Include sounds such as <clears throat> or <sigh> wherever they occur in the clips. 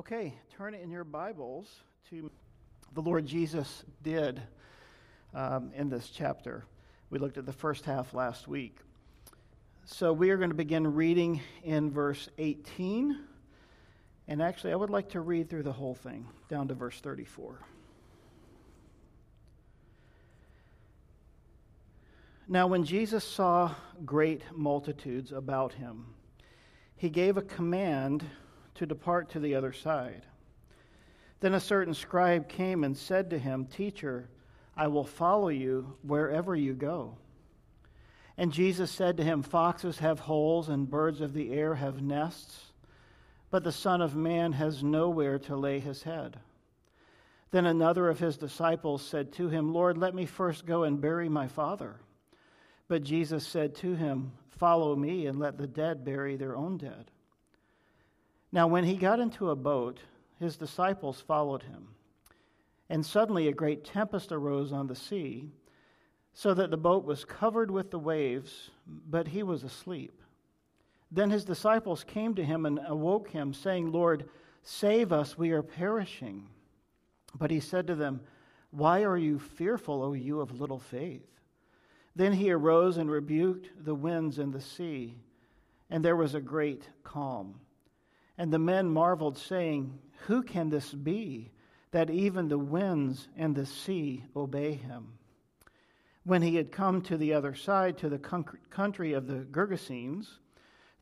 Okay, turn in your Bibles to the Lord Jesus did um, in this chapter. We looked at the first half last week. So we are going to begin reading in verse 18. And actually, I would like to read through the whole thing down to verse 34. Now, when Jesus saw great multitudes about him, he gave a command to depart to the other side. Then a certain scribe came and said to him, Teacher, I will follow you wherever you go. And Jesus said to him, Foxes have holes, and birds of the air have nests, but the Son of Man has nowhere to lay his head. Then another of his disciples said to him, Lord, let me first go and bury my father. But Jesus said to him, Follow me, and let the dead bury their own dead. Now, when he got into a boat, his disciples followed him. And suddenly a great tempest arose on the sea, so that the boat was covered with the waves, but he was asleep. Then his disciples came to him and awoke him, saying, Lord, save us, we are perishing. But he said to them, Why are you fearful, O you of little faith? Then he arose and rebuked the winds and the sea, and there was a great calm. And the men marveled, saying, Who can this be, that even the winds and the sea obey him? When he had come to the other side, to the country of the Gergesenes,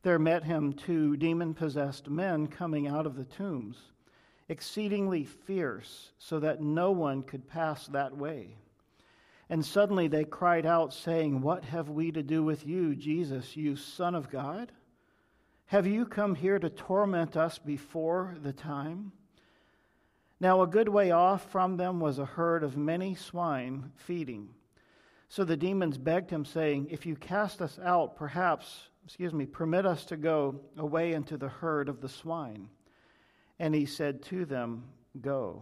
there met him two demon possessed men coming out of the tombs, exceedingly fierce, so that no one could pass that way. And suddenly they cried out, saying, What have we to do with you, Jesus, you Son of God? Have you come here to torment us before the time? Now, a good way off from them was a herd of many swine feeding. So the demons begged him, saying, If you cast us out, perhaps, excuse me, permit us to go away into the herd of the swine. And he said to them, Go.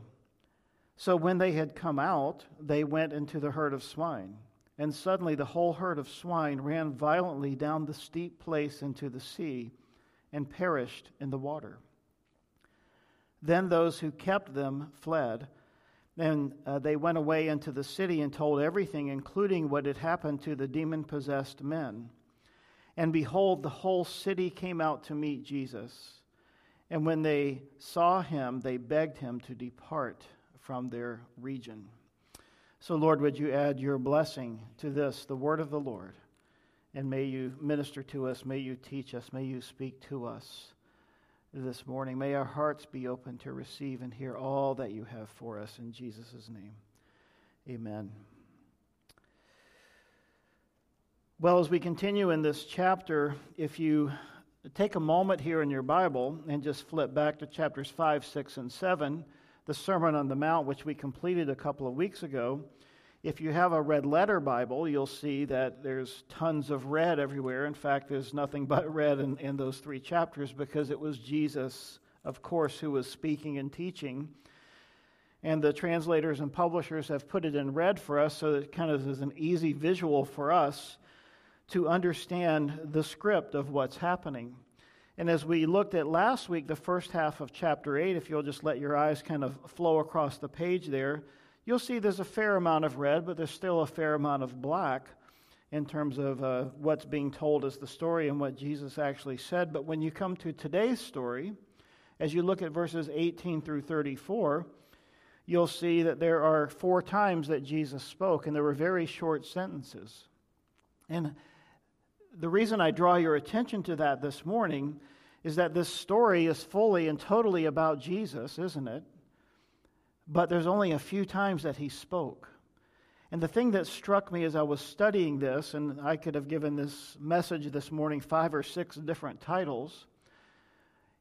So when they had come out, they went into the herd of swine. And suddenly the whole herd of swine ran violently down the steep place into the sea and perished in the water. Then those who kept them fled. And uh, they went away into the city and told everything, including what had happened to the demon possessed men. And behold, the whole city came out to meet Jesus. And when they saw him, they begged him to depart from their region. So, Lord, would you add your blessing to this, the word of the Lord? And may you minister to us. May you teach us. May you speak to us this morning. May our hearts be open to receive and hear all that you have for us. In Jesus' name, amen. Well, as we continue in this chapter, if you take a moment here in your Bible and just flip back to chapters 5, 6, and 7, the Sermon on the Mount, which we completed a couple of weeks ago, if you have a red letter Bible, you'll see that there's tons of red everywhere. In fact, there's nothing but red in, in those three chapters because it was Jesus, of course, who was speaking and teaching. And the translators and publishers have put it in red for us so that it kind of is an easy visual for us to understand the script of what's happening. And as we looked at last week, the first half of chapter 8, if you'll just let your eyes kind of flow across the page there, you'll see there's a fair amount of red, but there's still a fair amount of black in terms of uh, what's being told as the story and what Jesus actually said. But when you come to today's story, as you look at verses 18 through 34, you'll see that there are four times that Jesus spoke, and there were very short sentences. And the reason I draw your attention to that this morning is that this story is fully and totally about Jesus, isn't it? But there's only a few times that he spoke. And the thing that struck me as I was studying this, and I could have given this message this morning five or six different titles,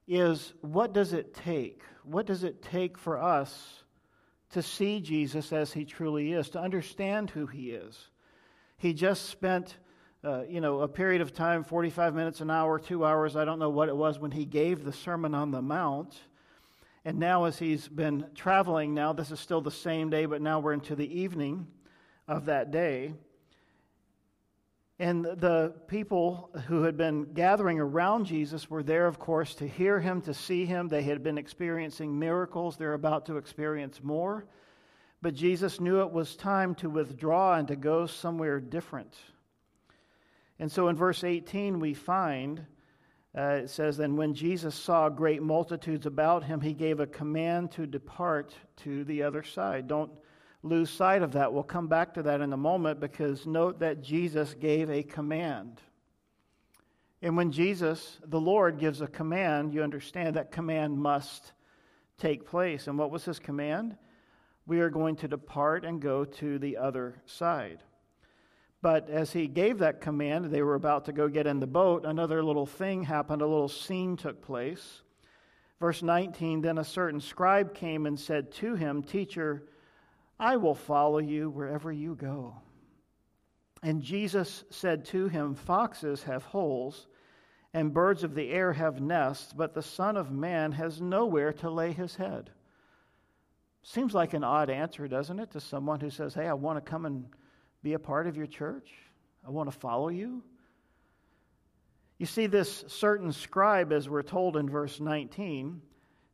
is what does it take? What does it take for us to see Jesus as he truly is, to understand who he is? He just spent, uh, you know, a period of time 45 minutes, an hour, two hours, I don't know what it was, when he gave the Sermon on the Mount and now, as he's been traveling, now this is still the same day, but now we're into the evening of that day. And the people who had been gathering around Jesus were there, of course, to hear him, to see him. They had been experiencing miracles. They're about to experience more. But Jesus knew it was time to withdraw and to go somewhere different. And so in verse 18, we find uh, it says, Then when Jesus saw great multitudes about him, he gave a command to depart to the other side. Don't lose sight of that. We'll come back to that in a moment because note that Jesus gave a command. And when Jesus, the Lord, gives a command, you understand that command must take place. And what was his command? We are going to depart and go to the other side. But as he gave that command, they were about to go get in the boat. Another little thing happened, a little scene took place. Verse 19 Then a certain scribe came and said to him, Teacher, I will follow you wherever you go. And Jesus said to him, Foxes have holes, and birds of the air have nests, but the Son of Man has nowhere to lay his head. Seems like an odd answer, doesn't it, to someone who says, Hey, I want to come and be a part of your church? I want to follow you? You see, this certain scribe, as we're told in verse 19,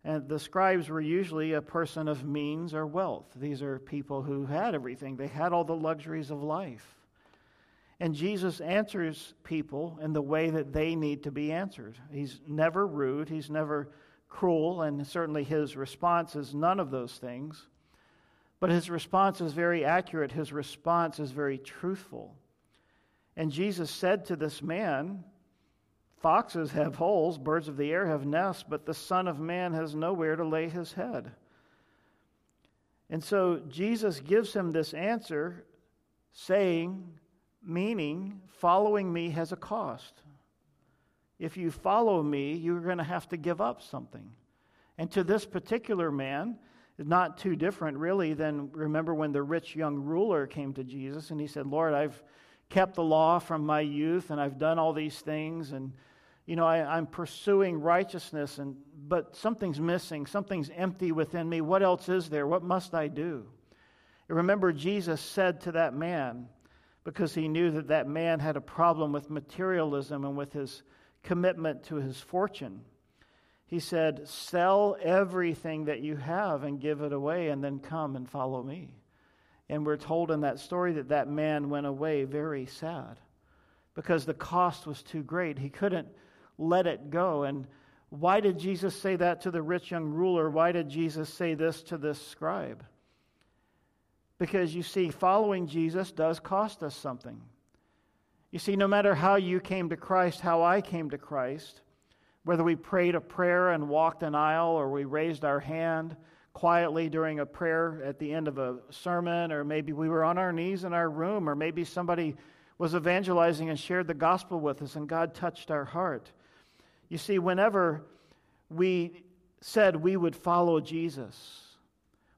and the scribes were usually a person of means or wealth. These are people who had everything, they had all the luxuries of life. And Jesus answers people in the way that they need to be answered. He's never rude, he's never cruel, and certainly his response is none of those things. But his response is very accurate, his response is very truthful. And Jesus said to this man, Foxes have holes, birds of the air have nests, but the Son of Man has nowhere to lay his head. And so Jesus gives him this answer, saying, meaning, following me has a cost. If you follow me, you're going to have to give up something. And to this particular man, not too different, really, than remember when the rich young ruler came to Jesus and he said, Lord, I've kept the law from my youth and I've done all these things and you know, I, am pursuing righteousness, and, but something's missing. Something's empty within me. What else is there? What must I do? And remember, Jesus said to that man, because he knew that that man had a problem with materialism and with his commitment to his fortune. He said, Sell everything that you have and give it away, and then come and follow me. And we're told in that story that that man went away very sad because the cost was too great. He couldn't let it go. And why did Jesus say that to the rich young ruler? Why did Jesus say this to this scribe? Because you see, following Jesus does cost us something. You see, no matter how you came to Christ, how I came to Christ, whether we prayed a prayer and walked an aisle or we raised our hand quietly during a prayer at the end of a sermon, or maybe we were on our knees in our room, or maybe somebody was evangelizing and shared the gospel with us and God touched our heart. You see, whenever we said we would follow Jesus,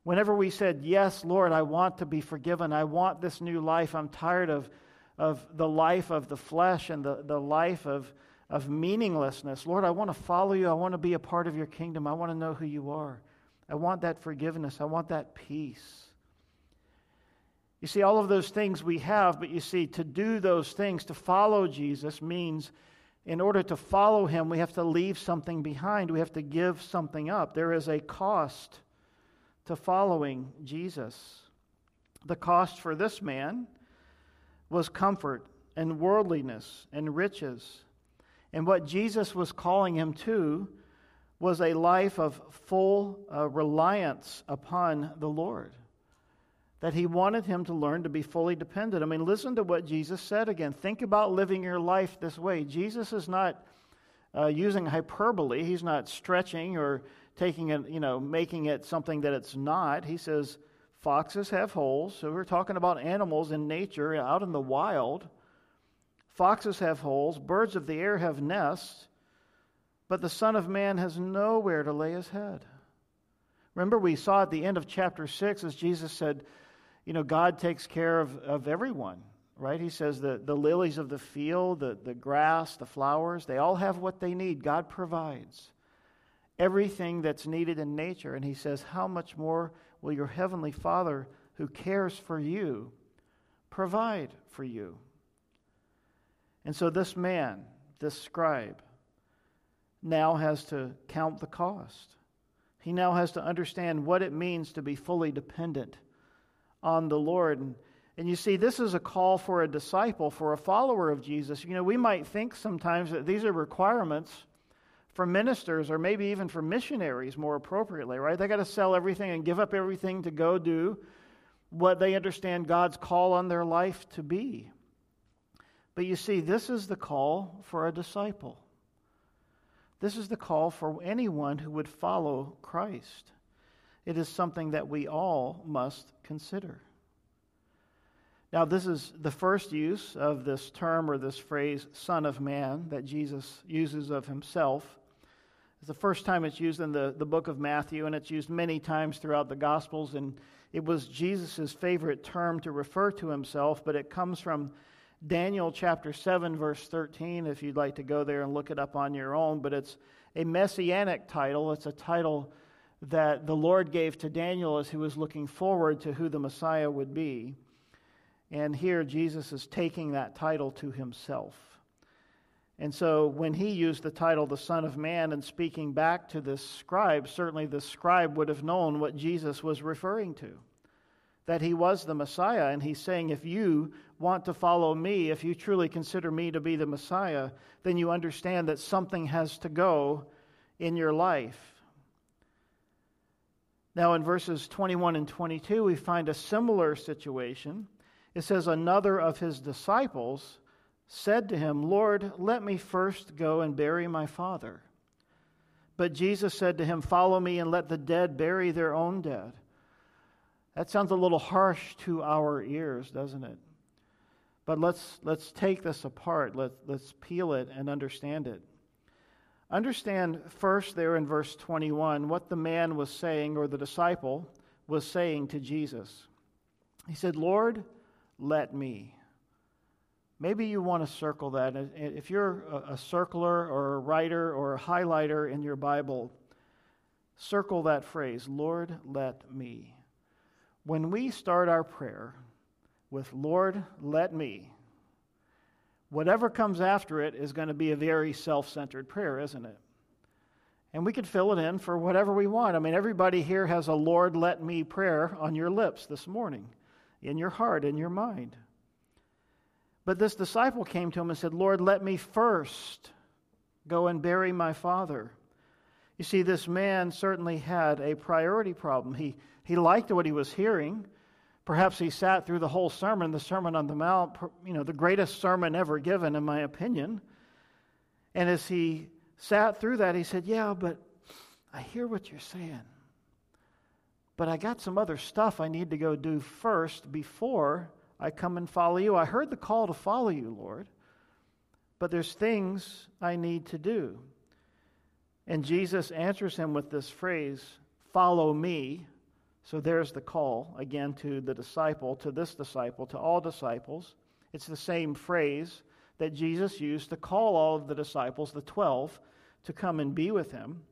whenever we said, Yes, Lord, I want to be forgiven, I want this new life, I'm tired of, of the life of the flesh and the, the life of, of meaninglessness. Lord, I want to follow you, I want to be a part of your kingdom, I want to know who you are. I want that forgiveness, I want that peace. You see, all of those things we have, but you see, to do those things, to follow Jesus, means in order to follow him, we have to leave something behind. We have to give something up. There is a cost to following Jesus. The cost for this man was comfort and worldliness and riches. And what Jesus was calling him to was a life of full uh, reliance upon the Lord that he wanted him to learn to be fully dependent. I mean, listen to what Jesus said again. Think about living your life this way. Jesus is not uh, using hyperbole, he's not stretching or taking it, you know, making it something that it's not. He says, Foxes have holes. So we're talking about animals in nature, out in the wild. Foxes have holes, birds of the air have nests, but the Son of Man has nowhere to lay his head. Remember, we saw at the end of chapter 6 as Jesus said, you know, God takes care of, of everyone, right? He says the, the lilies of the field, the, the grass, the flowers, they all have what they need. God provides everything that's needed in nature. And he says, How much more will your heavenly Father, who cares for you, provide for you? And so this man, this scribe, now has to count the cost. He now has to understand what it means to be fully dependent on the Lord. And, and you see, this is a call for a disciple, for a follower of Jesus. You know, we might think sometimes that these are requirements for ministers or maybe even for missionaries more appropriately, right? They got to sell everything and give up everything to go do what they understand God's call on their life to be. But you see, this is the call for a disciple. This is the call for anyone who would follow Christ. It is something that we all must consider. Now, this is the first use of this term or this phrase, Son of Man, that Jesus uses of himself. It's the first time it's used in the, the book of Matthew, and it's used many times throughout the Gospels. And it was Jesus' favorite term to refer to himself, but it comes from Daniel chapter 7, verse 13, if you'd like to go there and look it up on your own. But it's a messianic title. It's a title that the Lord gave to Daniel as he was looking forward to who the Messiah would be. And here Jesus is taking that title to himself. And so when he used the title the Son of Man and speaking back to this scribe, certainly the scribe would have known what Jesus was referring to that he was the Messiah. And he's saying, if you want to follow me, if you truly consider me to be the Messiah, then you understand that something has to go in your life. Now, in verses 21 and 22, we find a similar situation. It says, Another of his disciples said to him, Lord, let me first go and bury my father. But Jesus said to him, Follow me and let the dead bury their own dead. That sounds a little harsh to our ears, doesn't it? But let's, let's take this apart. Let, let's peel it and understand it. Understand first, there in verse 21, what the man was saying, or the disciple was saying to Jesus. He said, Lord, let me. Maybe you want to circle that. If you're a circler or a writer or a highlighter in your Bible, circle that phrase, Lord, let me. When we start our prayer with, Lord, let me, whatever comes after it is going to be a very self centered prayer, isn't it? And we could fill it in for whatever we want. I mean, everybody here has a Lord, let me prayer on your lips this morning, in your heart, in your mind. But this disciple came to him and said, Lord, let me first go and bury my father. You see, this man certainly had a priority problem. He he liked what he was hearing. Perhaps he sat through the whole sermon, the Sermon on the Mount, you know, the greatest sermon ever given, in my opinion. And as he sat through that, he said, Yeah, but I hear what you're saying. But I got some other stuff I need to go do first before I come and follow you. I heard the call to follow you, Lord, but there's things I need to do. And Jesus answers him with this phrase, Follow me. So there's the call again to the disciple, to this disciple, to all disciples. It's the same phrase that Jesus used to call all of the disciples, the 12, to come and be with him.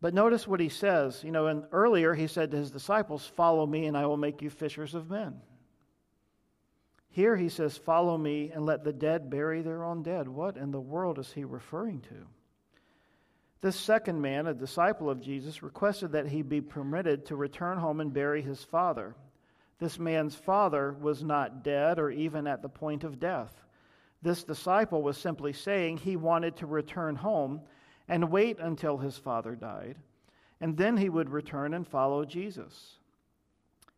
But notice what he says. You know, and earlier he said to his disciples, Follow me, and I will make you fishers of men. Here he says, Follow me, and let the dead bury their own dead. What in the world is he referring to? This second man, a disciple of Jesus, requested that he be permitted to return home and bury his father. This man's father was not dead or even at the point of death. This disciple was simply saying he wanted to return home and wait until his father died, and then he would return and follow Jesus.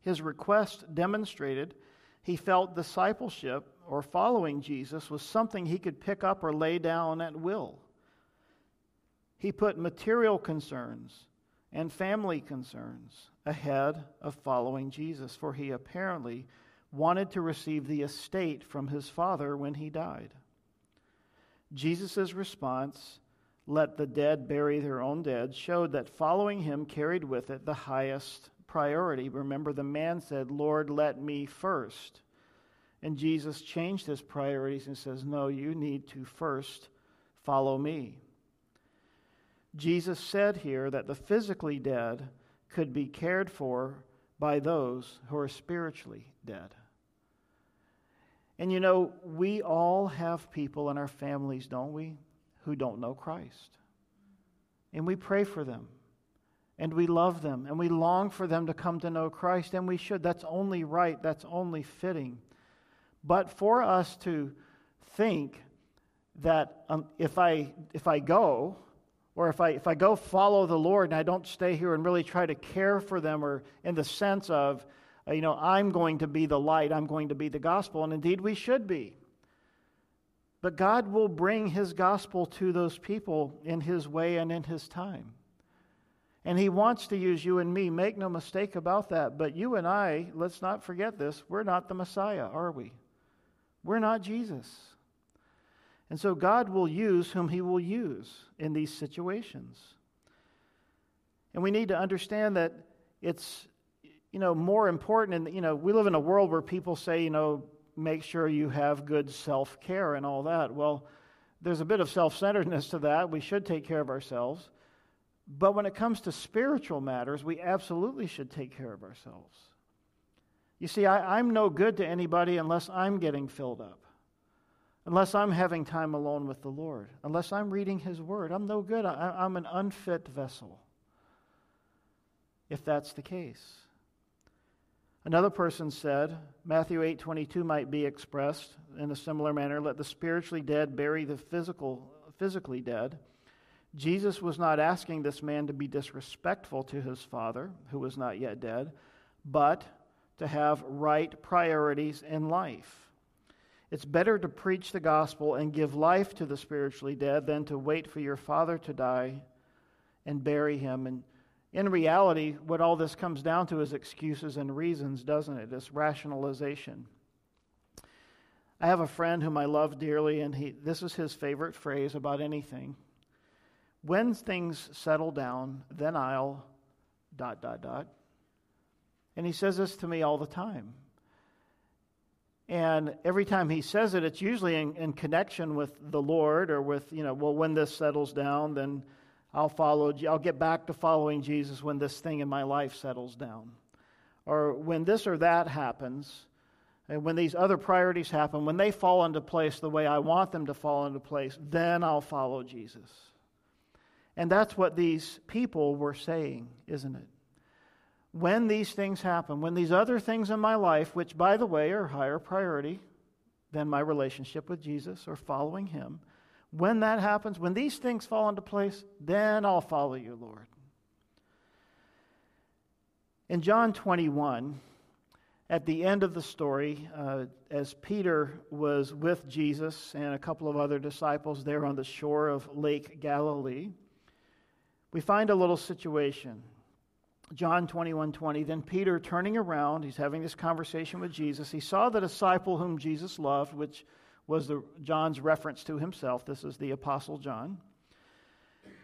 His request demonstrated he felt discipleship or following Jesus was something he could pick up or lay down at will. He put material concerns and family concerns ahead of following Jesus, for he apparently wanted to receive the estate from his father when he died. Jesus' response, let the dead bury their own dead, showed that following him carried with it the highest priority. Remember, the man said, Lord, let me first. And Jesus changed his priorities and says, No, you need to first follow me. Jesus said here that the physically dead could be cared for by those who are spiritually dead. And you know, we all have people in our families, don't we, who don't know Christ. And we pray for them. And we love them. And we long for them to come to know Christ. And we should. That's only right. That's only fitting. But for us to think that um, if, I, if I go, or if I, if I go follow the Lord and I don't stay here and really try to care for them, or in the sense of, uh, you know, I'm going to be the light, I'm going to be the gospel, and indeed we should be. But God will bring His gospel to those people in His way and in His time. And He wants to use you and me. Make no mistake about that. But you and I, let's not forget this, we're not the Messiah, are we? We're not Jesus. And so God will use whom He will use in these situations. And we need to understand that it's you know, more important. And, you know, we live in a world where people say, you know, make sure you have good self care and all that. Well, there's a bit of self centeredness to that. We should take care of ourselves. But when it comes to spiritual matters, we absolutely should take care of ourselves. You see, I, am no good to anybody unless I'm getting filled up, unless I'm having time alone with the Lord, unless I'm reading His Word. I'm no good. I, I'm an unfit vessel if that's the case. Another person said, Matthew 8:22 might be expressed in a similar manner, let the spiritually dead bury the physical physically dead. Jesus was not asking this man to be disrespectful to his father, who was not yet dead, but to have right priorities in life. It's better to preach the gospel and give life to the spiritually dead than to wait for your father to die and bury him and in reality, what all this comes down to is excuses and reasons, doesn't it? It's rationalization. I have a friend whom I love dearly, and he, this is his favorite phrase about anything. When things settle down, then I'll dot, dot, dot. And he says this to me all the time. And every time he says it, it's usually in, in connection with the Lord or with, you know, well, when this settles down, then I'll follow, I'll get back to following Jesus when this thing in my life settles down. Or when this or that happens, and when these other priorities happen, when they fall into place the way I want them to fall into place, then I'll follow Jesus. And that's what these people were saying, isn't it? When these things happen, when these other things in my life, which by the way are higher priority than my relationship with Jesus or following Him, when that happens, when these things fall into place, then I'll follow you, Lord. In John 21, at the end of the story, uh, as Peter was with Jesus and a couple of other disciples there on the shore of Lake Galilee, we find a little situation. John 21 20. Then Peter, turning around, he's having this conversation with Jesus. He saw the disciple whom Jesus loved, which was the, John's reference to himself. This is the Apostle John.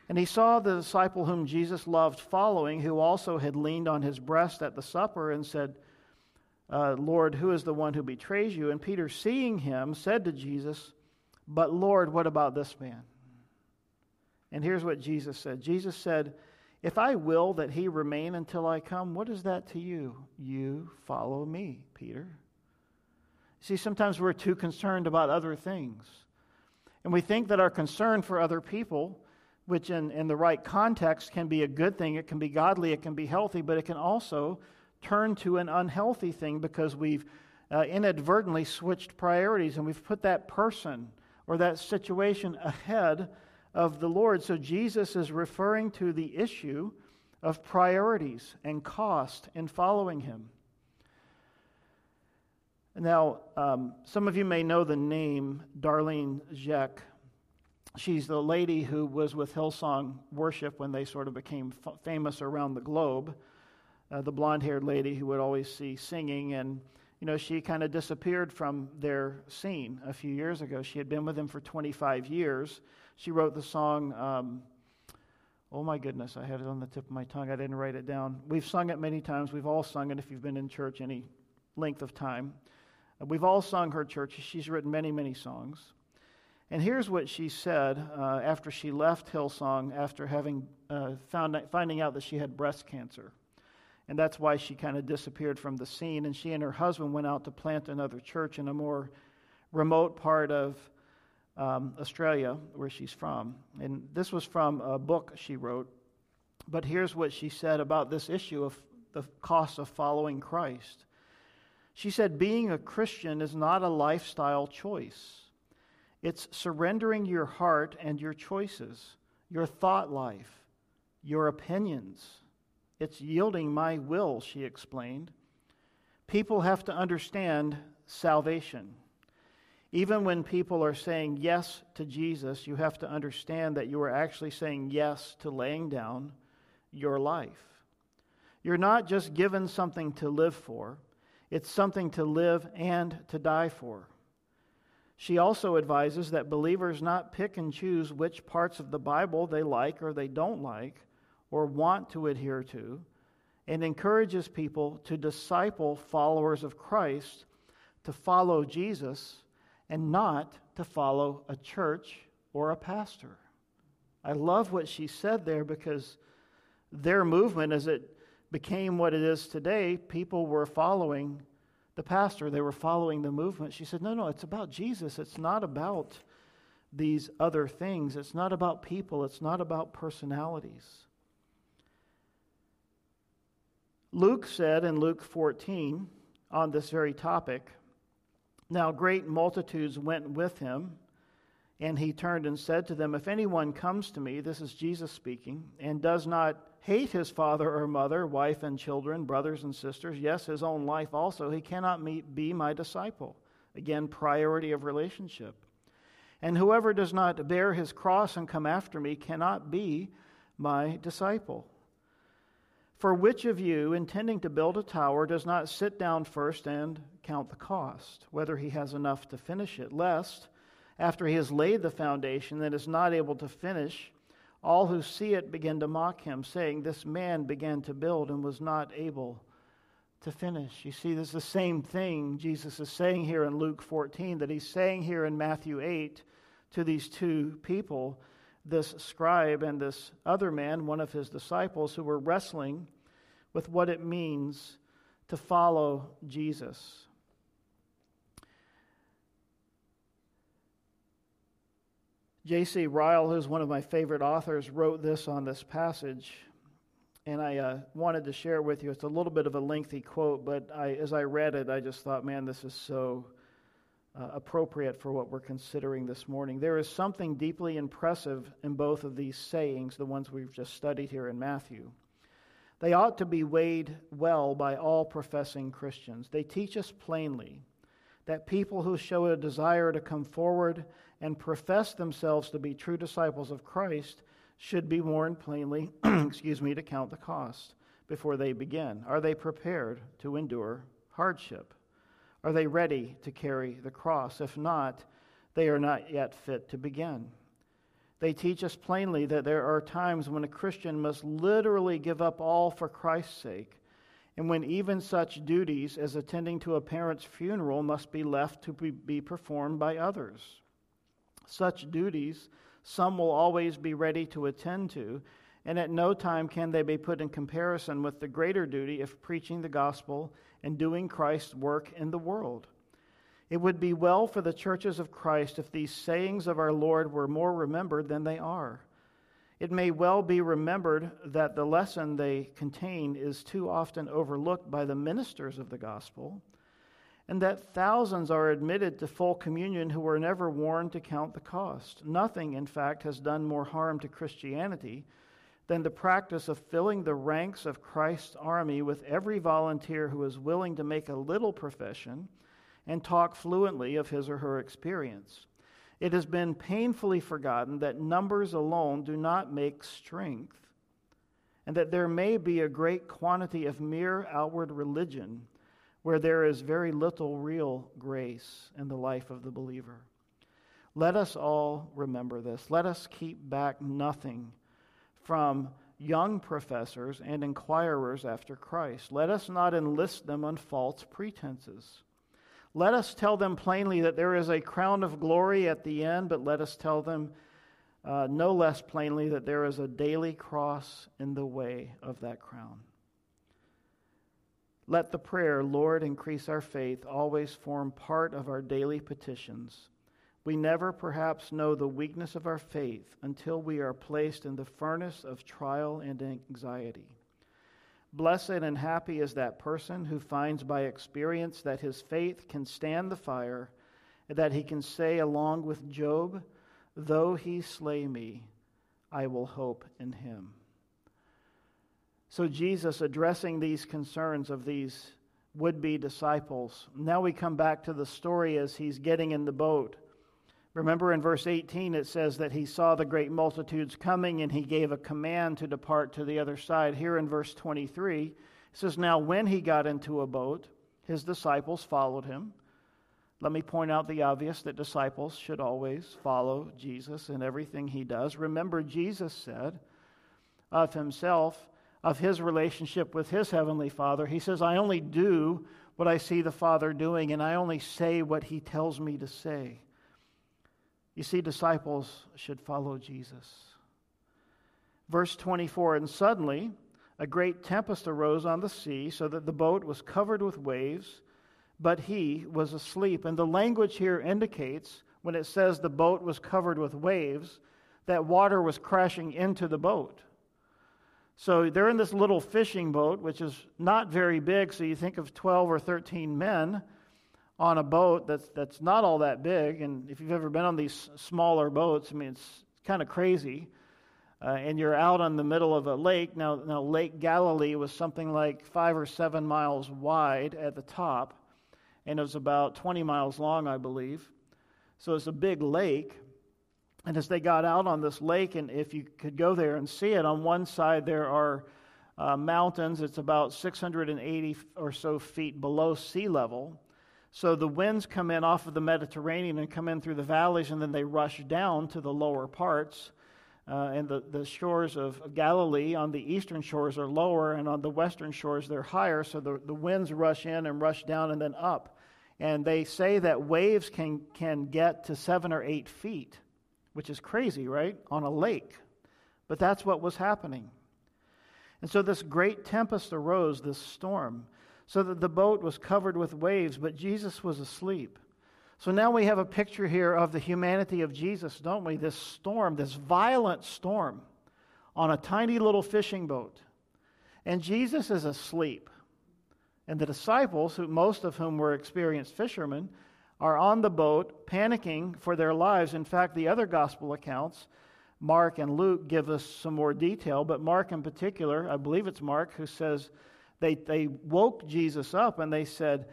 And he saw the disciple whom Jesus loved following, who also had leaned on his breast at the supper and said, uh, Lord, who is the one who betrays you? And Peter, seeing him, said to Jesus, But Lord, what about this man? And here's what Jesus said Jesus said, If I will that he remain until I come, what is that to you? You follow me, Peter. See, sometimes we're too concerned about other things. And we think that our concern for other people, which in, in the right context can be a good thing, it can be godly, it can be healthy, but it can also turn to an unhealthy thing because we've uh, inadvertently switched priorities and we've put that person or that situation ahead of the Lord. So Jesus is referring to the issue of priorities and cost in following him. Now, um, some of you may know the name Darlene Zschech. She's the lady who was with Hillsong Worship when they sort of became f- famous around the globe. Uh, the blonde haired lady who would always see singing. And, you know, she kind of disappeared from their scene a few years ago. She had been with them for 25 years. She wrote the song, um, oh my goodness, I had it on the tip of my tongue. I didn't write it down. We've sung it many times. We've all sung it if you've been in church any length of time. We've all sung her church. She's written many, many songs. And here's what she said uh, after she left Hillsong, after having uh, found, finding out that she had breast cancer. And that's why she kind of disappeared from the scene. And she and her husband went out to plant another church in a more remote part of um, Australia, where she's from. And this was from a book she wrote. But here's what she said about this issue of the cost of following Christ. She said, Being a Christian is not a lifestyle choice, it's surrendering your heart and your choices, your thought life, your opinions. It's yielding my will, she explained. People have to understand salvation. Even when people are saying yes to Jesus, you have to understand that you are actually saying yes to laying down your life. You're not just given something to live for, it's something to live and to die for. She also advises that believers not pick and choose which parts of the Bible they like or they don't like or want to adhere to, and encourages people to disciple followers of Christ to follow Jesus and not to follow a church or a pastor. I love what she said there because their movement, as it became what it is today, people were following the pastor, they were following the movement. She said, No, no, it's about Jesus. It's not about these other things. It's not about people. It's not about personalities. Luke said in Luke 14 on this very topic Now great multitudes went with him, and he turned and said to them, If anyone comes to me, this is Jesus speaking, and does not hate his father or mother, wife and children, brothers and sisters, yes, his own life also, he cannot meet, be my disciple. Again, priority of relationship. And whoever does not bear his cross and come after me cannot be my disciple. For which of you, intending to build a tower, does not sit down first and count the cost, whether he has enough to finish it, lest, after he has laid the foundation and is not able to finish, all who see it begin to mock him, saying, This man began to build and was not able to finish. You see, this is the same thing Jesus is saying here in Luke 14 that he's saying here in Matthew 8 to these two people, this scribe and this other man, one of his disciples, who were wrestling with what it means to follow Jesus. J.C. Ryle, who's one of my favorite authors, wrote this on this passage, and I uh, wanted to share it with you. It's a little bit of a lengthy quote, but I, as I read it, I just thought, man, this is so uh, appropriate for what we're considering this morning. There is something deeply impressive in both of these sayings, the ones we've just studied here in Matthew. They ought to be weighed well by all professing Christians. They teach us plainly that people who show a desire to come forward and profess themselves to be true disciples of Christ should be warned plainly, <clears throat> excuse me, to count the cost before they begin. Are they prepared to endure hardship? Are they ready to carry the cross? If not, they are not yet fit to begin. They teach us plainly that there are times when a Christian must literally give up all for Christ's sake, and when even such duties as attending to a parent's funeral must be left to be performed by others. Such duties some will always be ready to attend to, and at no time can they be put in comparison with the greater duty of preaching the gospel and doing Christ's work in the world. It would be well for the churches of Christ if these sayings of our Lord were more remembered than they are. It may well be remembered that the lesson they contain is too often overlooked by the ministers of the gospel and that thousands are admitted to full communion who were never warned to count the cost. Nothing, in fact, has done more harm to Christianity than the practice of filling the ranks of Christ's army with every volunteer who is willing to make a little profession and talk fluently of his or her experience. It has been painfully forgotten that numbers alone do not make strength, and that there may be a great quantity of mere outward religion where there is very little real grace in the life of the believer. Let us all remember this. Let us keep back nothing from young professors and inquirers after Christ. Let us not enlist them on false pretenses. Let us tell them plainly that there is a crown of glory at the end, but let us tell them uh, no less plainly that there is a daily cross in the way of that crown. Let the prayer, Lord, increase our faith, always form part of our daily petitions. We never perhaps know the weakness of our faith until we are placed in the furnace of trial and anxiety. Blessed and happy is that person who finds by experience that his faith can stand the fire, and that he can say, along with Job, Though he slay me, I will hope in him. So, Jesus addressing these concerns of these would be disciples. Now we come back to the story as he's getting in the boat. Remember in verse 18, it says that he saw the great multitudes coming and he gave a command to depart to the other side. Here in verse 23, it says, Now when he got into a boat, his disciples followed him. Let me point out the obvious that disciples should always follow Jesus in everything he does. Remember, Jesus said of himself, of his relationship with his heavenly Father, he says, I only do what I see the Father doing, and I only say what he tells me to say. You see, disciples should follow Jesus. Verse 24 And suddenly a great tempest arose on the sea, so that the boat was covered with waves, but he was asleep. And the language here indicates, when it says the boat was covered with waves, that water was crashing into the boat. So they're in this little fishing boat, which is not very big, so you think of 12 or 13 men on a boat that's, that's not all that big. And if you've ever been on these smaller boats, I mean, it's kind of crazy. Uh, and you're out on the middle of a lake. Now, now, Lake Galilee was something like five or seven miles wide at the top, and it was about 20 miles long, I believe. So it's a big lake. And as they got out on this lake, and if you could go there and see it, on one side there are uh, mountains. It's about 680 or so feet below sea level. So the winds come in off of the Mediterranean and come in through the valleys, and then they rush down to the lower parts. Uh, and the, the shores of Galilee on the eastern shores are lower, and on the western shores they're higher. So the, the winds rush in and rush down and then up. And they say that waves can, can get to seven or eight feet, which is crazy, right? On a lake. But that's what was happening. And so this great tempest arose, this storm so that the boat was covered with waves, but Jesus was asleep. So now we have a picture here of the humanity of Jesus, don't we? This storm, this violent storm on a tiny little fishing boat. And Jesus is asleep. And the disciples, who, most of whom were experienced fishermen, are on the boat panicking for their lives. In fact, the other gospel accounts, Mark and Luke, give us some more detail, but Mark in particular, I believe it's Mark, who says they, they woke Jesus up and they said,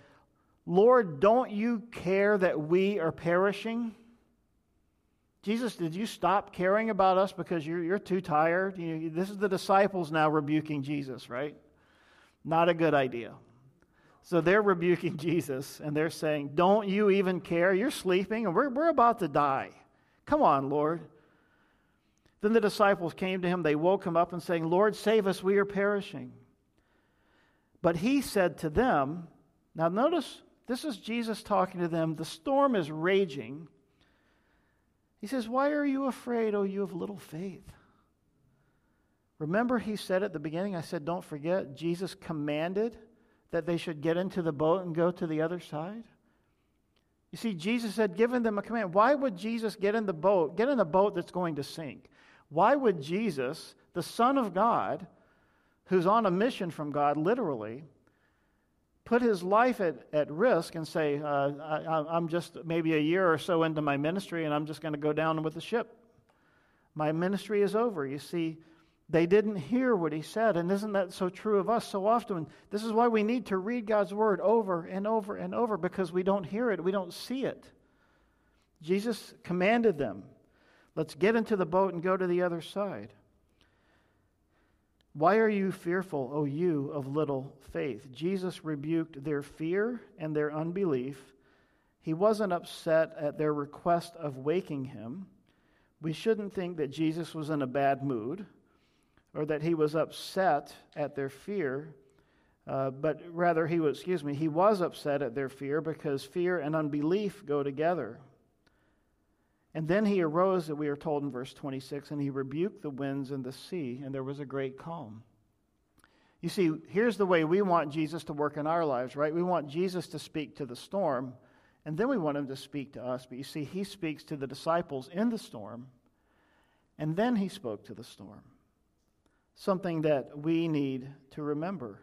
Lord, don't you care that we are perishing? Jesus, did you stop caring about us because you're, you're too tired? You, this is the disciples now rebuking Jesus, right? Not a good idea. So they're rebuking Jesus and they're saying, Don't you even care? You're sleeping and we're, we're about to die. Come on, Lord. Then the disciples came to him. They woke him up and saying, Lord, save us, we are perishing. But he said to them, now notice this is Jesus talking to them. The storm is raging. He says, Why are you afraid, O you of little faith? Remember, he said at the beginning, I said, Don't forget, Jesus commanded that they should get into the boat and go to the other side. You see, Jesus had given them a command. Why would Jesus get in the boat, get in a boat that's going to sink? Why would Jesus, the Son of God, who's on a mission from God, literally, put his life at, at risk and say, uh, I, am just maybe a year or so into my ministry and I'm just going to go down with the ship. My ministry is over. You see, they didn't hear what he said. And isn't that so true of us so often? This is why we need to read God's word over and over and over because we don't hear it, we don't see it. Jesus commanded them, let's get into the boat and go to the other side. Why are you fearful, O you of little faith? Jesus rebuked their fear and their unbelief. He wasn't upset at their request of waking him. We shouldn't think that Jesus was in a bad mood or that he was upset at their fear, uh, but rather he was, excuse me, he was upset at their fear because fear and unbelief go together. And then he arose, that we are told in verse 26, and he rebuked the winds and the sea, and there was a great calm. You see, here's the way we want Jesus to work in our lives, right? We want Jesus to speak to the storm, and then we want him to speak to us. But you see, he speaks to the disciples in the storm, and then he spoke to the storm. Something that we need to remember.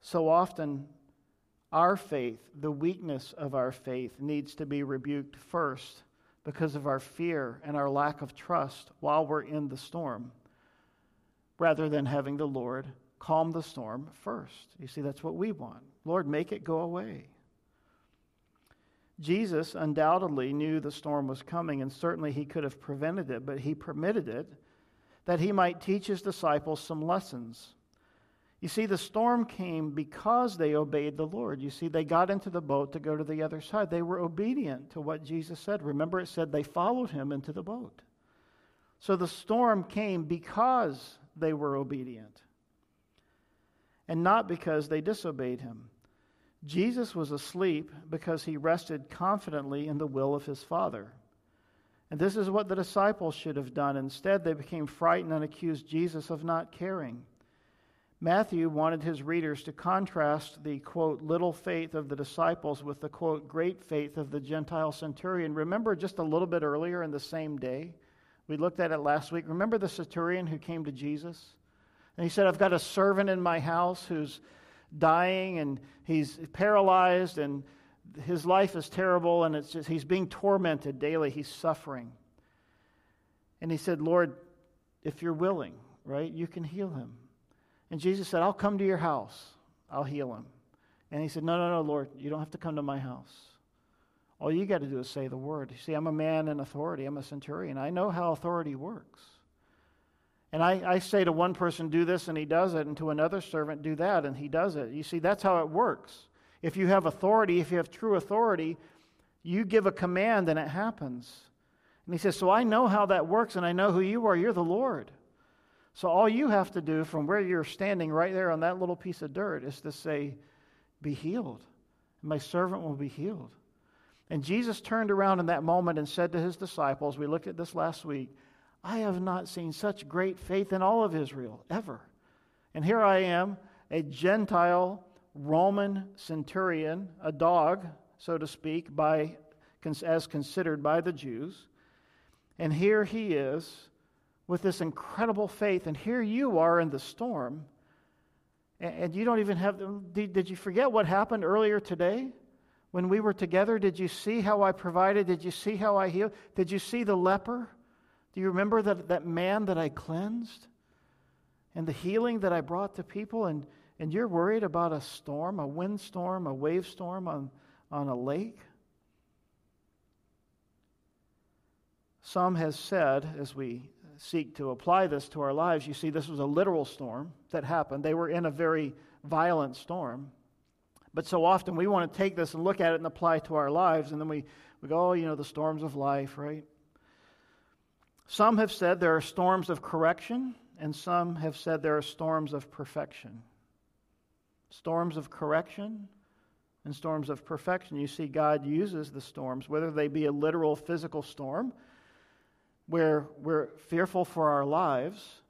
So often, our faith, the weakness of our faith, needs to be rebuked first because of our fear and our lack of trust while we're in the storm, rather than having the Lord calm the storm first. You see, that's what we want. Lord, make it go away. Jesus undoubtedly knew the storm was coming, and certainly he could have prevented it, but he permitted it that he might teach his disciples some lessons. You see, the storm came because they obeyed the Lord. You see, they got into the boat to go to the other side. They were obedient to what Jesus said. Remember, it said they followed him into the boat. So the storm came because they were obedient and not because they disobeyed him. Jesus was asleep because he rested confidently in the will of his Father. And this is what the disciples should have done. Instead, they became frightened and accused Jesus of not caring. Matthew wanted his readers to contrast the, quote, little faith of the disciples with the, quote, great faith of the Gentile centurion. Remember just a little bit earlier in the same day? We looked at it last week. Remember the centurion who came to Jesus? And he said, I've got a servant in my house who's dying and he's paralyzed and his life is terrible and it's just, he's being tormented daily. He's suffering. And he said, Lord, if you're willing, right, you can heal him. And Jesus said, I'll come to your house. I'll heal him. And he said, No, no, no, Lord, you don't have to come to my house. All you got to do is say the word. You see, I'm a man in authority, I'm a centurion. I know how authority works. And I, I say to one person, do this, and he does it, and to another servant, do that, and he does it. You see, that's how it works. If you have authority, if you have true authority, you give a command and it happens. And he says, So I know how that works, and I know who you are. You're the Lord. So all you have to do from where you're standing right there on that little piece of dirt is to say, Be healed. My servant will be healed. And Jesus turned around in that moment and said to his disciples, we looked at this last week, I have not seen such great faith in all of Israel, ever. And here I am, a Gentile Roman centurion, a dog, so to speak, by, as considered by the Jews. And here he is with this incredible faith. And here you are in the storm. And you don't even have. Did you forget what happened earlier today? When we were together, did you see how I provided? Did you see how I healed? Did you see the leper? Do you remember that, that man that I cleansed? And the healing that I brought to people? And, and you're worried about a storm, a windstorm, a wave storm on, on a lake? Some has said, as we seek to apply this to our lives, you see, this was a literal storm that happened. They were in a very violent storm. But so often we want to take this and look at it and apply it to our lives, and then we, we go, oh, you know, the storms of life, right? Some have said there are storms of correction, and some have said there are storms of perfection. Storms of correction and storms of perfection. You see, God uses the storms, whether they be a literal physical storm, where we're fearful for our lives,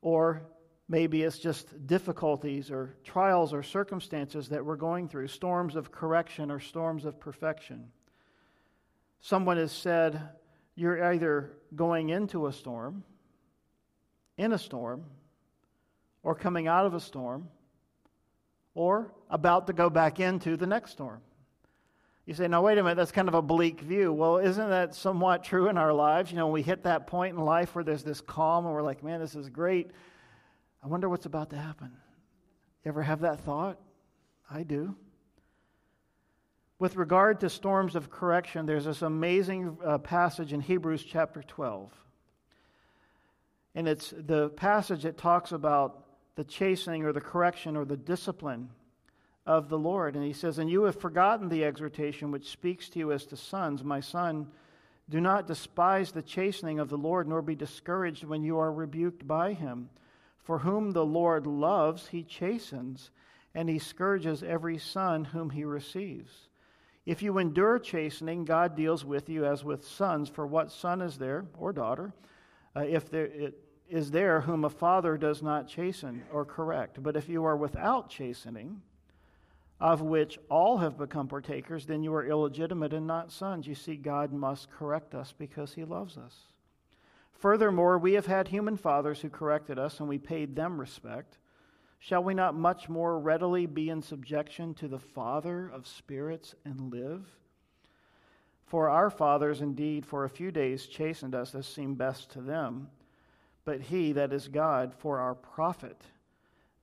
or maybe it's just difficulties or trials or circumstances that we're going through, storms of correction or storms of perfection. Someone has said, you're either going into a storm, in a storm, or coming out of a storm, or about to go back into the next storm. You say, now, wait a minute, that's kind of a bleak view. Well, isn't that somewhat true in our lives? You know, we hit that point in life where there's this calm and we're like, man, this is great. I wonder what's about to happen. You ever have that thought? I do. With regard to storms of correction, there's this amazing uh, passage in Hebrews chapter 12. And it's the passage that talks about the chastening or the correction or the discipline of the Lord. And he says, And you have forgotten the exhortation which speaks to you as to sons. My son, do not despise the chastening of the Lord, nor be discouraged when you are rebuked by him. For whom the Lord loves, he chastens, and he scourges every son whom he receives. If you endure chastening, God deals with you as with sons. For what son is there, or daughter, uh, if, there, is there whom a father does not chasten or correct. But if you are without chastening, of which all have become partakers, then you are illegitimate and not sons. You see, God must correct us because he loves us. Furthermore, we have had human fathers who corrected us, and we paid them respect. Shall we not much more readily be in subjection to the Father of spirits and live? For our fathers indeed for a few days chastened us as seemed best to them, but he, that is God, for our profit,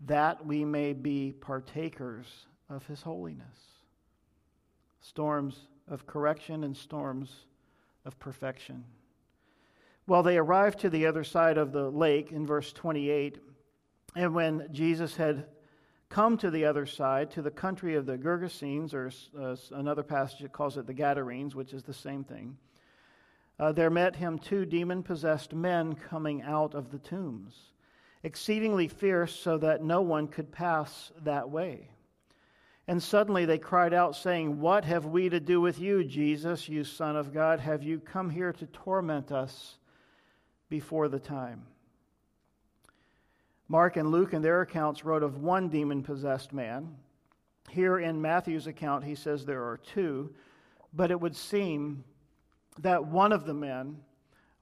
that we may be partakers of his holiness. Storms of correction and storms of perfection. Well, they arrived to the other side of the lake in verse 28, and when Jesus had come to the other side, to the country of the Gergesenes, or uh, another passage that calls it the Gadarenes, which is the same thing, uh, there met him two demon possessed men coming out of the tombs, exceedingly fierce, so that no one could pass that way. And suddenly they cried out, saying, What have we to do with you, Jesus, you Son of God? Have you come here to torment us before the time? Mark and Luke, in their accounts, wrote of one demon possessed man. Here in Matthew's account, he says there are two, but it would seem that one of the men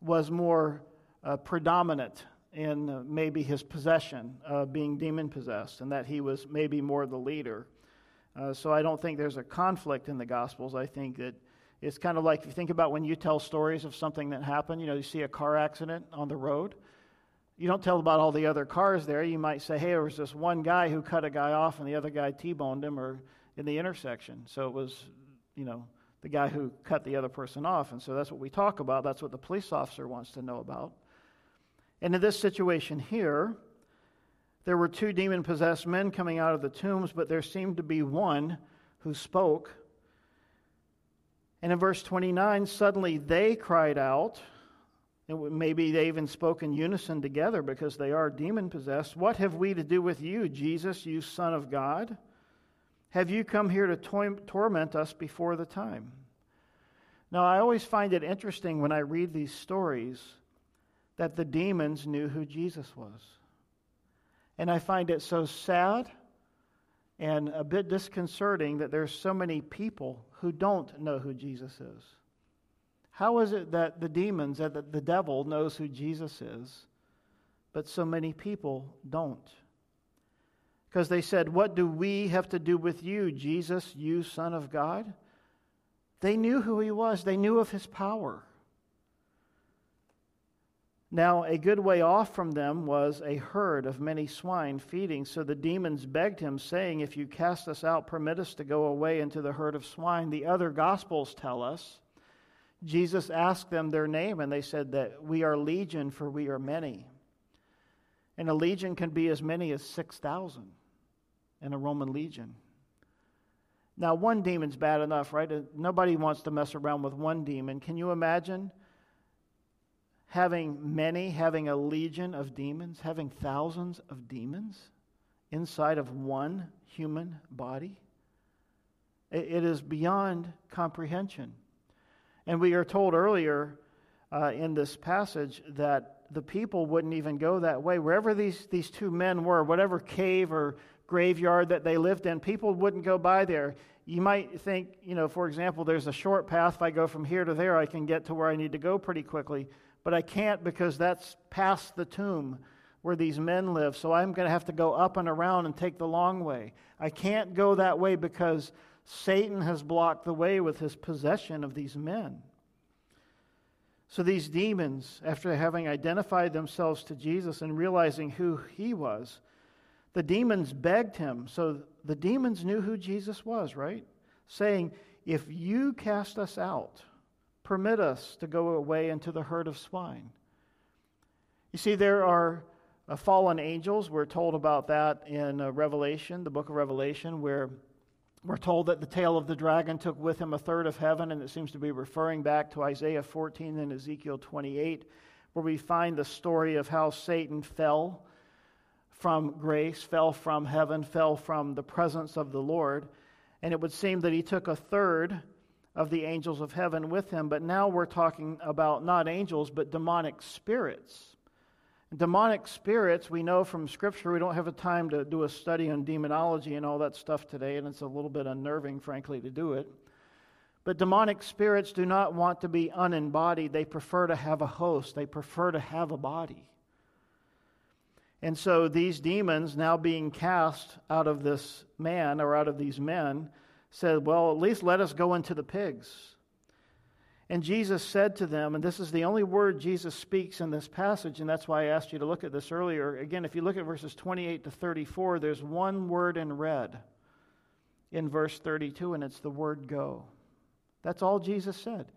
was more uh, predominant in uh, maybe his possession of being demon possessed, and that he was maybe more the leader. Uh, so I don't think there's a conflict in the Gospels. I think that it's kind of like if you think about when you tell stories of something that happened, you know, you see a car accident on the road. You don't tell about all the other cars there. You might say, hey, there was this one guy who cut a guy off and the other guy T boned him or in the intersection. So it was, you know, the guy who cut the other person off. And so that's what we talk about. That's what the police officer wants to know about. And in this situation here, there were two demon possessed men coming out of the tombs, but there seemed to be one who spoke. And in verse 29, suddenly they cried out. And maybe they even spoke in unison together because they are demon possessed. What have we to do with you, Jesus, you Son of God? Have you come here to to- torment us before the time? Now, I always find it interesting when I read these stories that the demons knew who Jesus was. And I find it so sad and a bit disconcerting that there's so many people who don't know who Jesus is. How is it that the demons, that the devil knows who Jesus is, but so many people don't? Because they said, What do we have to do with you, Jesus, you Son of God? They knew who he was, they knew of his power. Now, a good way off from them was a herd of many swine feeding. So the demons begged him, saying, If you cast us out, permit us to go away into the herd of swine. The other gospels tell us Jesus asked them their name, and they said that we are legion, for we are many. And a legion can be as many as 6,000 in a Roman legion. Now, one demon's bad enough, right? Nobody wants to mess around with one demon. Can you imagine? Having many, having a legion of demons, having thousands of demons inside of one human body? It is beyond comprehension. And we are told earlier uh, in this passage that the people wouldn't even go that way. Wherever these, these two men were, whatever cave or graveyard that they lived in, people wouldn't go by there. You might think, you know, for example, there's a short path. If I go from here to there, I can get to where I need to go pretty quickly but I can't because that's past the tomb where these men live. So I'm going to have to go up and around and take the long way. I can't go that way because Satan has blocked the way with his possession of these men. So these demons, after having identified themselves to Jesus and realizing who he was, the demons begged him. So the demons knew who Jesus was, right? Saying, If you cast us out, permit us to go away into the herd of swine. You see, there are uh, fallen angels. We're told about that in uh, Revelation, the book of Revelation, where we're told that the tail of the dragon took with him a third of heaven, and it seems to be referring back to Isaiah 14 and Ezekiel 28, where we find the story of how Satan fell from grace, fell from heaven, fell from the presence of the Lord. And it would seem that he took a third of the angels of heaven with him. But now we're talking about not angels, but demonic spirits. Demonic spirits, we know from Scripture, we don't have a time to do a study on demonology and all that stuff today, and it's a little bit unnerving, frankly, to do it. But demonic spirits do not want to be unembodied. They prefer to have a host, they prefer to have a body. And so these demons, now being cast out of this man or out of these men, said, Well, at least let us go into the pigs. And Jesus said to them, and this is the only word Jesus speaks in this passage, and that's why I asked you to look at this earlier. Again, if you look at verses 28 to 34, there's one word in red in verse 32, and it's the word go. That's all Jesus said.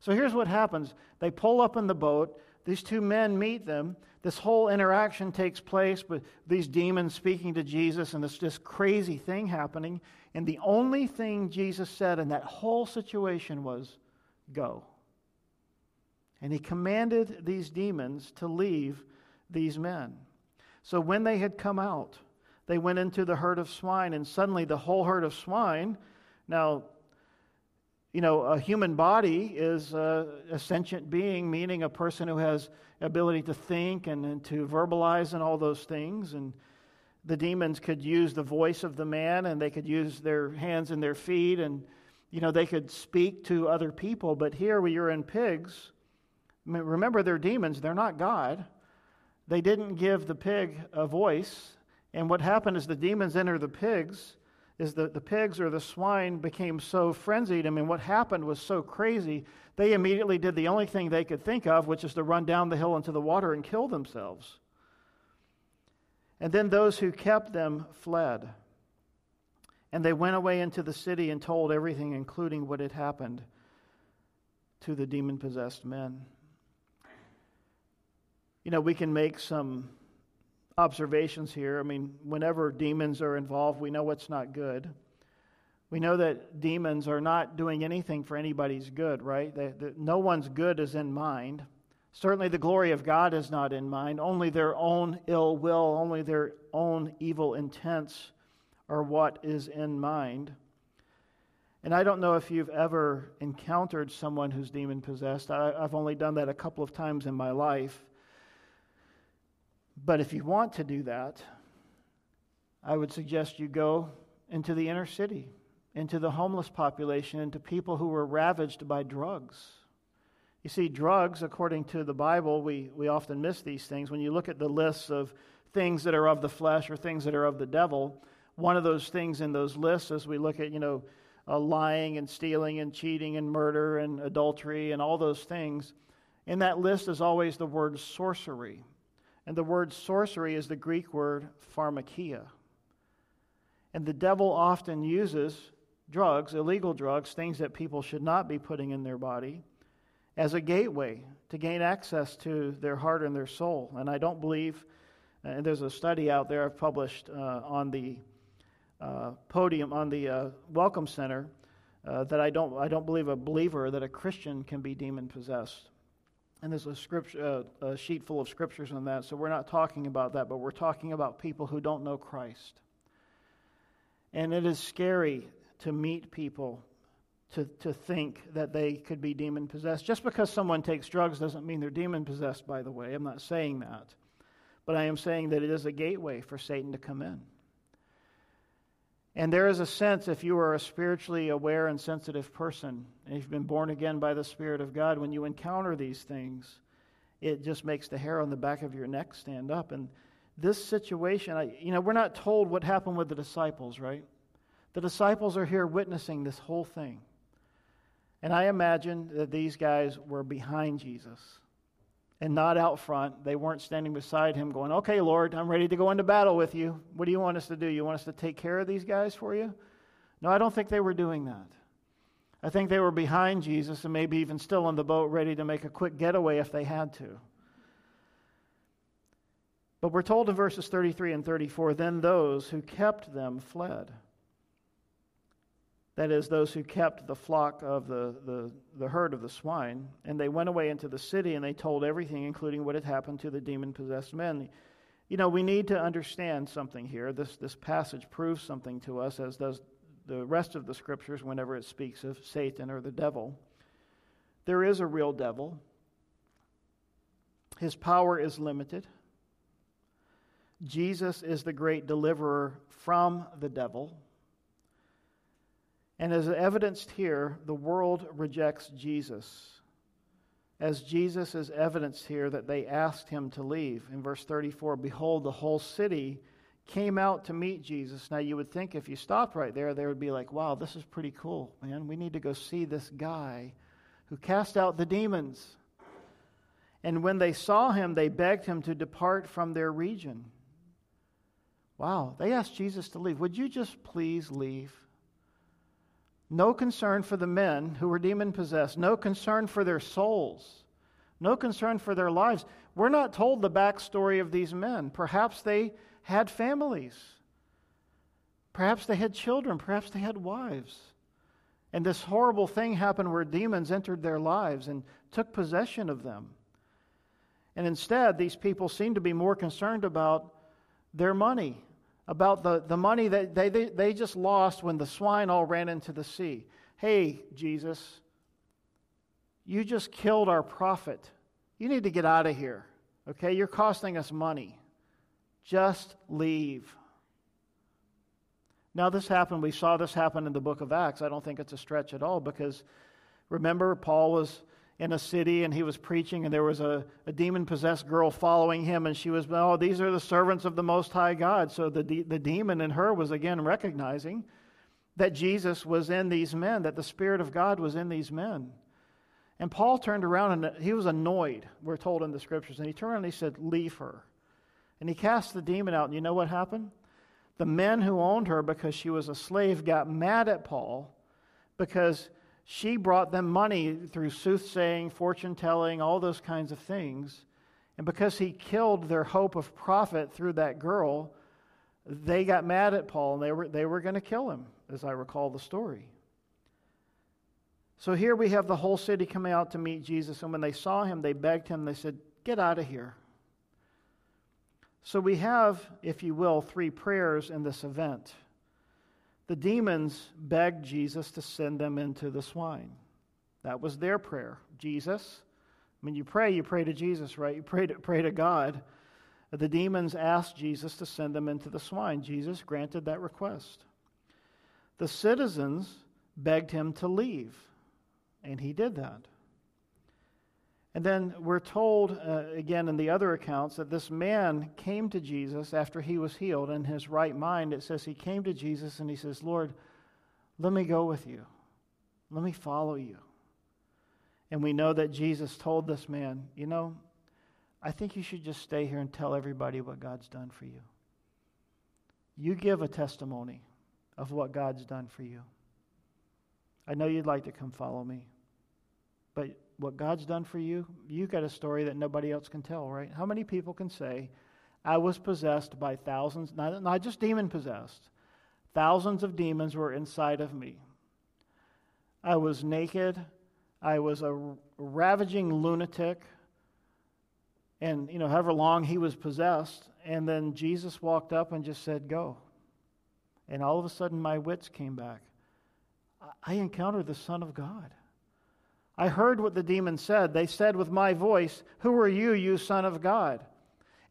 So here's what happens they pull up in the boat, these two men meet them. This whole interaction takes place with these demons speaking to Jesus, and this just crazy thing happening. And the only thing Jesus said in that whole situation was, Go. And he commanded these demons to leave these men. So when they had come out, they went into the herd of swine, and suddenly the whole herd of swine. Now, you know, a human body is a, a sentient being, meaning a person who has ability to think and, and to verbalize and all those things. And the demons could use the voice of the man, and they could use their hands and their feet, and you know, they could speak to other people, but here we are in pigs. Remember, they're demons, they're not God. They didn't give the pig a voice. And what happened is the demons enter the pigs, is that the pigs or the swine became so frenzied. I mean, what happened was so crazy, they immediately did the only thing they could think of, which is to run down the hill into the water and kill themselves. And then those who kept them fled. And they went away into the city and told everything, including what had happened to the demon possessed men. You know, we can make some observations here. I mean, whenever demons are involved, we know what's not good. We know that demons are not doing anything for anybody's good, right? They, they, no one's good is in mind. Certainly, the glory of God is not in mind. Only their own ill will, only their own evil intents are what is in mind. And I don't know if you've ever encountered someone who's demon possessed. I, have only done that a couple of times in my life. But if you want to do that, I would suggest you go into the inner city, into the homeless population, into people who were ravaged by drugs. You see, drugs, according to the Bible, we, we often miss these things. When you look at the lists of things that are of the flesh or things that are of the devil, one of those things in those lists as we look at, you know, uh, lying and stealing and cheating and murder and adultery and all those things. In that list is always the word sorcery. And the word sorcery is the Greek word pharmakia. And the devil often uses drugs, illegal drugs, things that people should not be putting in their body, as a gateway to gain access to their heart and their soul. And I don't believe, and there's a study out there I've published uh, on the uh, podium on the uh, Welcome Center uh, that I don't, I don't believe a believer that a Christian can be demon possessed. And there's a, scripture, uh, a sheet full of scriptures on that, so we're not talking about that, but we're talking about people who don't know Christ. And it is scary to meet people to, to think that they could be demon possessed. Just because someone takes drugs doesn't mean they're demon possessed, by the way. I'm not saying that. But I am saying that it is a gateway for Satan to come in. And there is a sense, if you are a spiritually aware and sensitive person, and you've been born again by the Spirit of God, when you encounter these things, it just makes the hair on the back of your neck stand up. And this situation, I, you know, we're not told what happened with the disciples, right? The disciples are here witnessing this whole thing. And I imagine that these guys were behind Jesus and not out front. They weren't standing beside him going, Okay, Lord, I'm ready to go into battle with you. What do you want us to do? You want us to take care of these guys for you? No, I don't think they were doing that. I think they were behind Jesus and maybe even still on the boat, ready to make a quick getaway if they had to. But we're told in verses 33 and 34 then those who kept them fled. That is, those who kept the flock of the, the, the herd of the swine. And they went away into the city and they told everything, including what had happened to the demon possessed men. You know, we need to understand something here. This, this passage proves something to us, as does the rest of the scriptures whenever it speaks of Satan or the devil. There is a real devil. his power is limited. Jesus is the great deliverer from the devil. And as evidenced here, the world rejects Jesus. As Jesus is evidenced here that they asked him to leave. In verse 34, behold, the whole city came out to meet Jesus. Now, you would think if you stopped right there, they would be like, wow, this is pretty cool, man. We need to go see this guy who cast out the demons. And when they saw him, they begged him to depart from their region. Wow, they asked Jesus to leave. Would you just please leave? No concern for the men who were demon possessed, no concern for their souls, no concern for their lives. We're not told the backstory of these men. Perhaps they had families, perhaps they had children, perhaps they had wives. And this horrible thing happened where demons entered their lives and took possession of them. And instead, these people seem to be more concerned about their money, about the, the money that they, they, they just lost when the swine all ran into the sea. Hey, Jesus, you just killed our profit. You need to get out of here. Okay? You're costing us money. Just leave. Now, this happened, we saw this happen in the book of Acts. I don't think it's a stretch at all because remember, Paul was in a city and he was preaching, and there was a, a demon possessed girl following him, and she was, oh, these are the servants of the Most High God. So the, de- the demon in her was again recognizing that Jesus was in these men, that the Spirit of God was in these men. And Paul turned around and uh, he was annoyed, we're told in the scriptures, and he turned and he said, Leave her. And he cast the demon out, and you know what happened? The men who owned her because she was a slave got mad at Paul because she brought them money through soothsaying, fortune telling, all those kinds of things. And because he killed their hope of profit through that girl, they got mad at Paul and they were, they were going to kill him, as I recall the story. So here we have the whole city coming out to meet Jesus. And when they saw him, they begged him, they said, Get out of here. So we have, if you will, three prayers in this event the demons begged Jesus to send them into the swine. That was their prayer. Jesus, when you pray, you pray to Jesus, right? You pray to, pray to God. The demons asked Jesus to send them into the swine. Jesus granted that request. The citizens begged him to leave, and he did that. And then we're told uh, again in the other accounts that this man came to Jesus after he was healed in his right mind. It says he came to Jesus and he says, Lord, let me go with you. Let me follow you. And we know that Jesus told this man, You know, I think you should just stay here and tell everybody what God's done for you. You give a testimony of what God's done for you. I know you'd like to come follow me, but what God's done for you, you got a story that nobody else can tell, right? How many people can say, I was possessed by thousands, not, not just demon possessed, thousands of demons were inside of me. I was naked. I was a ravaging lunatic. And, you know, however long he was possessed. And then Jesus walked up and just said, Go. And all of a sudden, my wits came back. I encountered the Son of God. I heard what the demons said. They said with my voice, Who are you, you Son of God?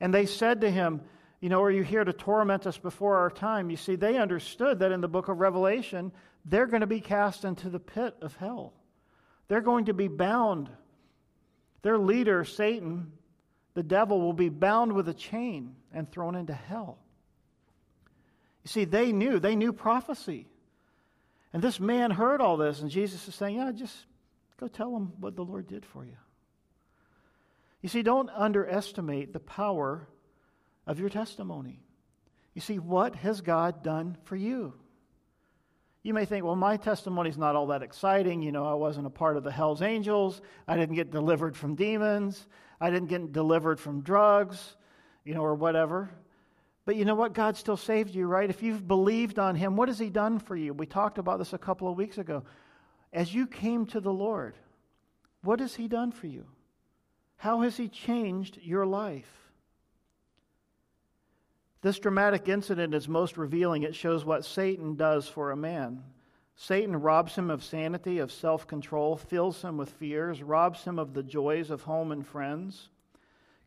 And they said to him, You know, are you here to torment us before our time? You see, they understood that in the book of Revelation, they're going to be cast into the pit of hell. They're going to be bound. Their leader, Satan, the devil, will be bound with a chain and thrown into hell. You see, they knew, they knew prophecy. And this man heard all this, and Jesus is saying, Yeah, just Go tell them what the Lord did for you. You see, don't underestimate the power of your testimony. You see, what has God done for you? You may think, well, my testimony is not all that exciting. You know, I wasn't a part of the Hell's Angels. I didn't get delivered from demons. I didn't get delivered from drugs, you know, or whatever. But you know what? God still saved you, right? If you've believed on Him, what has He done for you? We talked about this a couple of weeks ago as you came to the Lord, what has He done for you? How has He changed your life? This dramatic incident is most revealing. It shows what Satan does for a man. Satan robs him of sanity, of self control, fills him with fears, robs him of the joys of home and friends,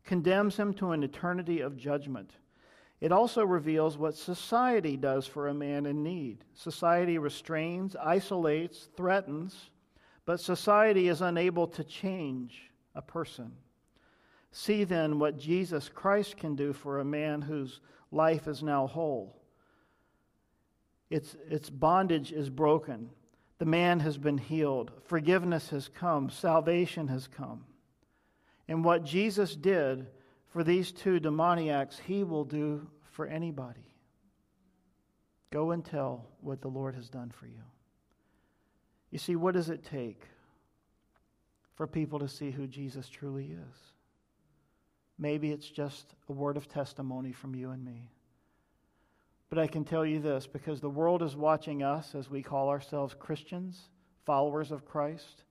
condemns him to an eternity of judgment. It also reveals what society does for a man in need. Society restrains, isolates, threatens, but society is unable to change a person. See then what Jesus Christ can do for a man whose life is now whole. Its, its bondage is broken. The man has been healed. Forgiveness has come. Salvation has come. And what Jesus did for these two demoniacs, he will do for anybody. Go and tell what the Lord has done for you. You see, what does it take for people to see who Jesus truly is? Maybe it's just a word of testimony from you and me. But I can tell you this because the world is watching us as we call ourselves Christians, followers of Christ.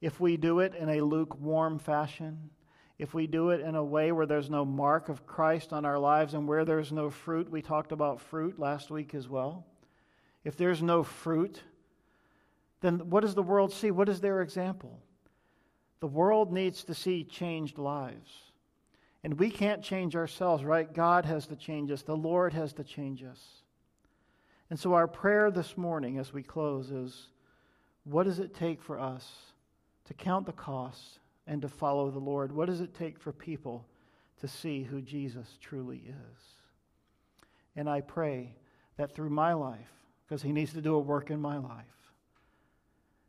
If we do it in a lukewarm fashion, if we do it in a way where there's no mark of Christ on our lives and where there's no fruit, we talked about fruit last week as well. If there's no fruit, then what does the world see? What is their example? The world needs to see changed lives. And we can't change ourselves, right? God has to change us, the Lord has to change us. And so, our prayer this morning as we close is what does it take for us to count the cost and to follow the Lord? What does it take for people to see who Jesus truly is? And I pray that through my life, because He needs to do a work in my life,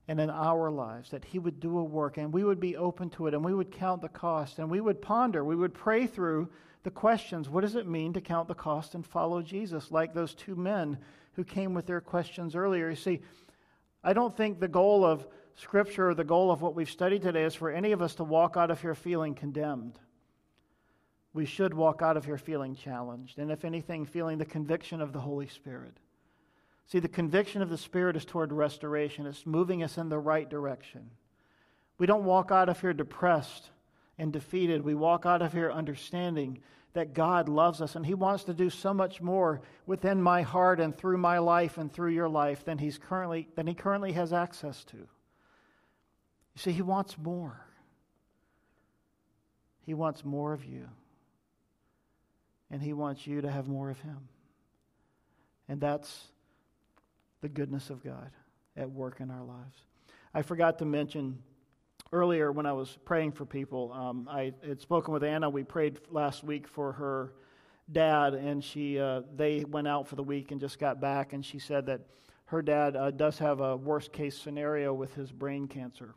and in our lives, that He would do a work and we would be open to it and we would count the cost and we would ponder, we would pray through the questions. What does it mean to count the cost and follow Jesus? Like those two men who came with their questions earlier. You see, I don't think the goal of Scripture or the goal of what we've studied today is for any of us to walk out of here feeling condemned. We should walk out of here feeling challenged, and if anything, feeling the conviction of the Holy Spirit. See, the conviction of the Spirit is toward restoration, it's moving us in the right direction. We don't walk out of here depressed and defeated. We walk out of here understanding that God loves us and He wants to do so much more within my heart and through my life and through your life than, he's currently, than He currently has access to. You see, He wants more. He wants more of you. And He wants you to have more of Him. And that's the goodness of God at work in our lives. I forgot to mention earlier when I was praying for people, um, I had spoken with Anna. We prayed last week for her dad, and she uh, they went out for the week and just got back, and she said that her dad uh, does have a worst case scenario with his brain cancer.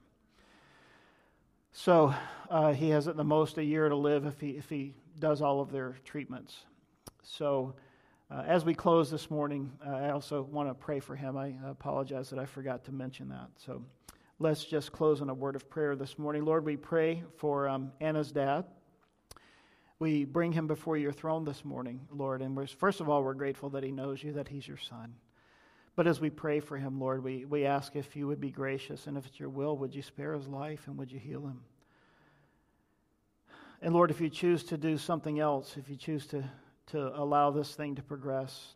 So uh, he has at the most a year to live if he if he does all of their treatments. So uh, as we close this morning, uh, I also want to pray for him. I apologize that I forgot to mention that. So let's just close in a word of prayer this morning. Lord, we pray for um, Anna's dad. We bring him before your throne this morning, Lord. And first of all, we're grateful that he knows you, that he's your son. But as we pray for him, Lord, we, we ask if you would be gracious and if it's your will, would you spare his life and would you heal him? And Lord, if you choose to do something else, if you choose to to allow this thing to progress.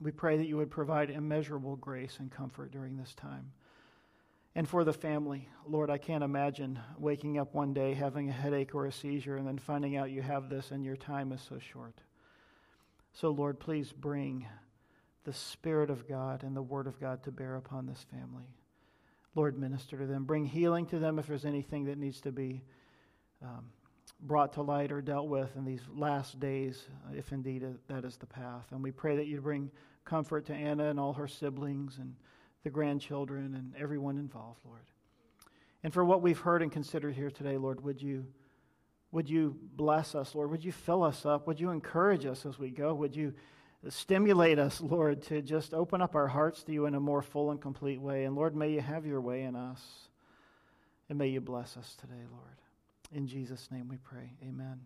We pray that you would provide immeasurable grace and comfort during this time. And for the family, Lord, I can't imagine waking up one day having a headache or a seizure and then finding out you have this and your time is so short. So, Lord, please bring the Spirit of God and the Word of God to bear upon this family. Lord, minister to them. Bring healing to them if there's anything that needs to be um, brought to light or dealt with in these last days, if indeed that is the path. And we pray that you bring comfort to Anna and all her siblings and the grandchildren and everyone involved, Lord. And for what we've heard and considered here today, Lord, would you, would you bless us, Lord? Would you fill us up? Would you encourage us as we go? Would you stimulate us, Lord, to just open up our hearts to you in a more full and complete way? And Lord, may you have your way in us. And may you bless us today, Lord. In Jesus' name we pray. Amen.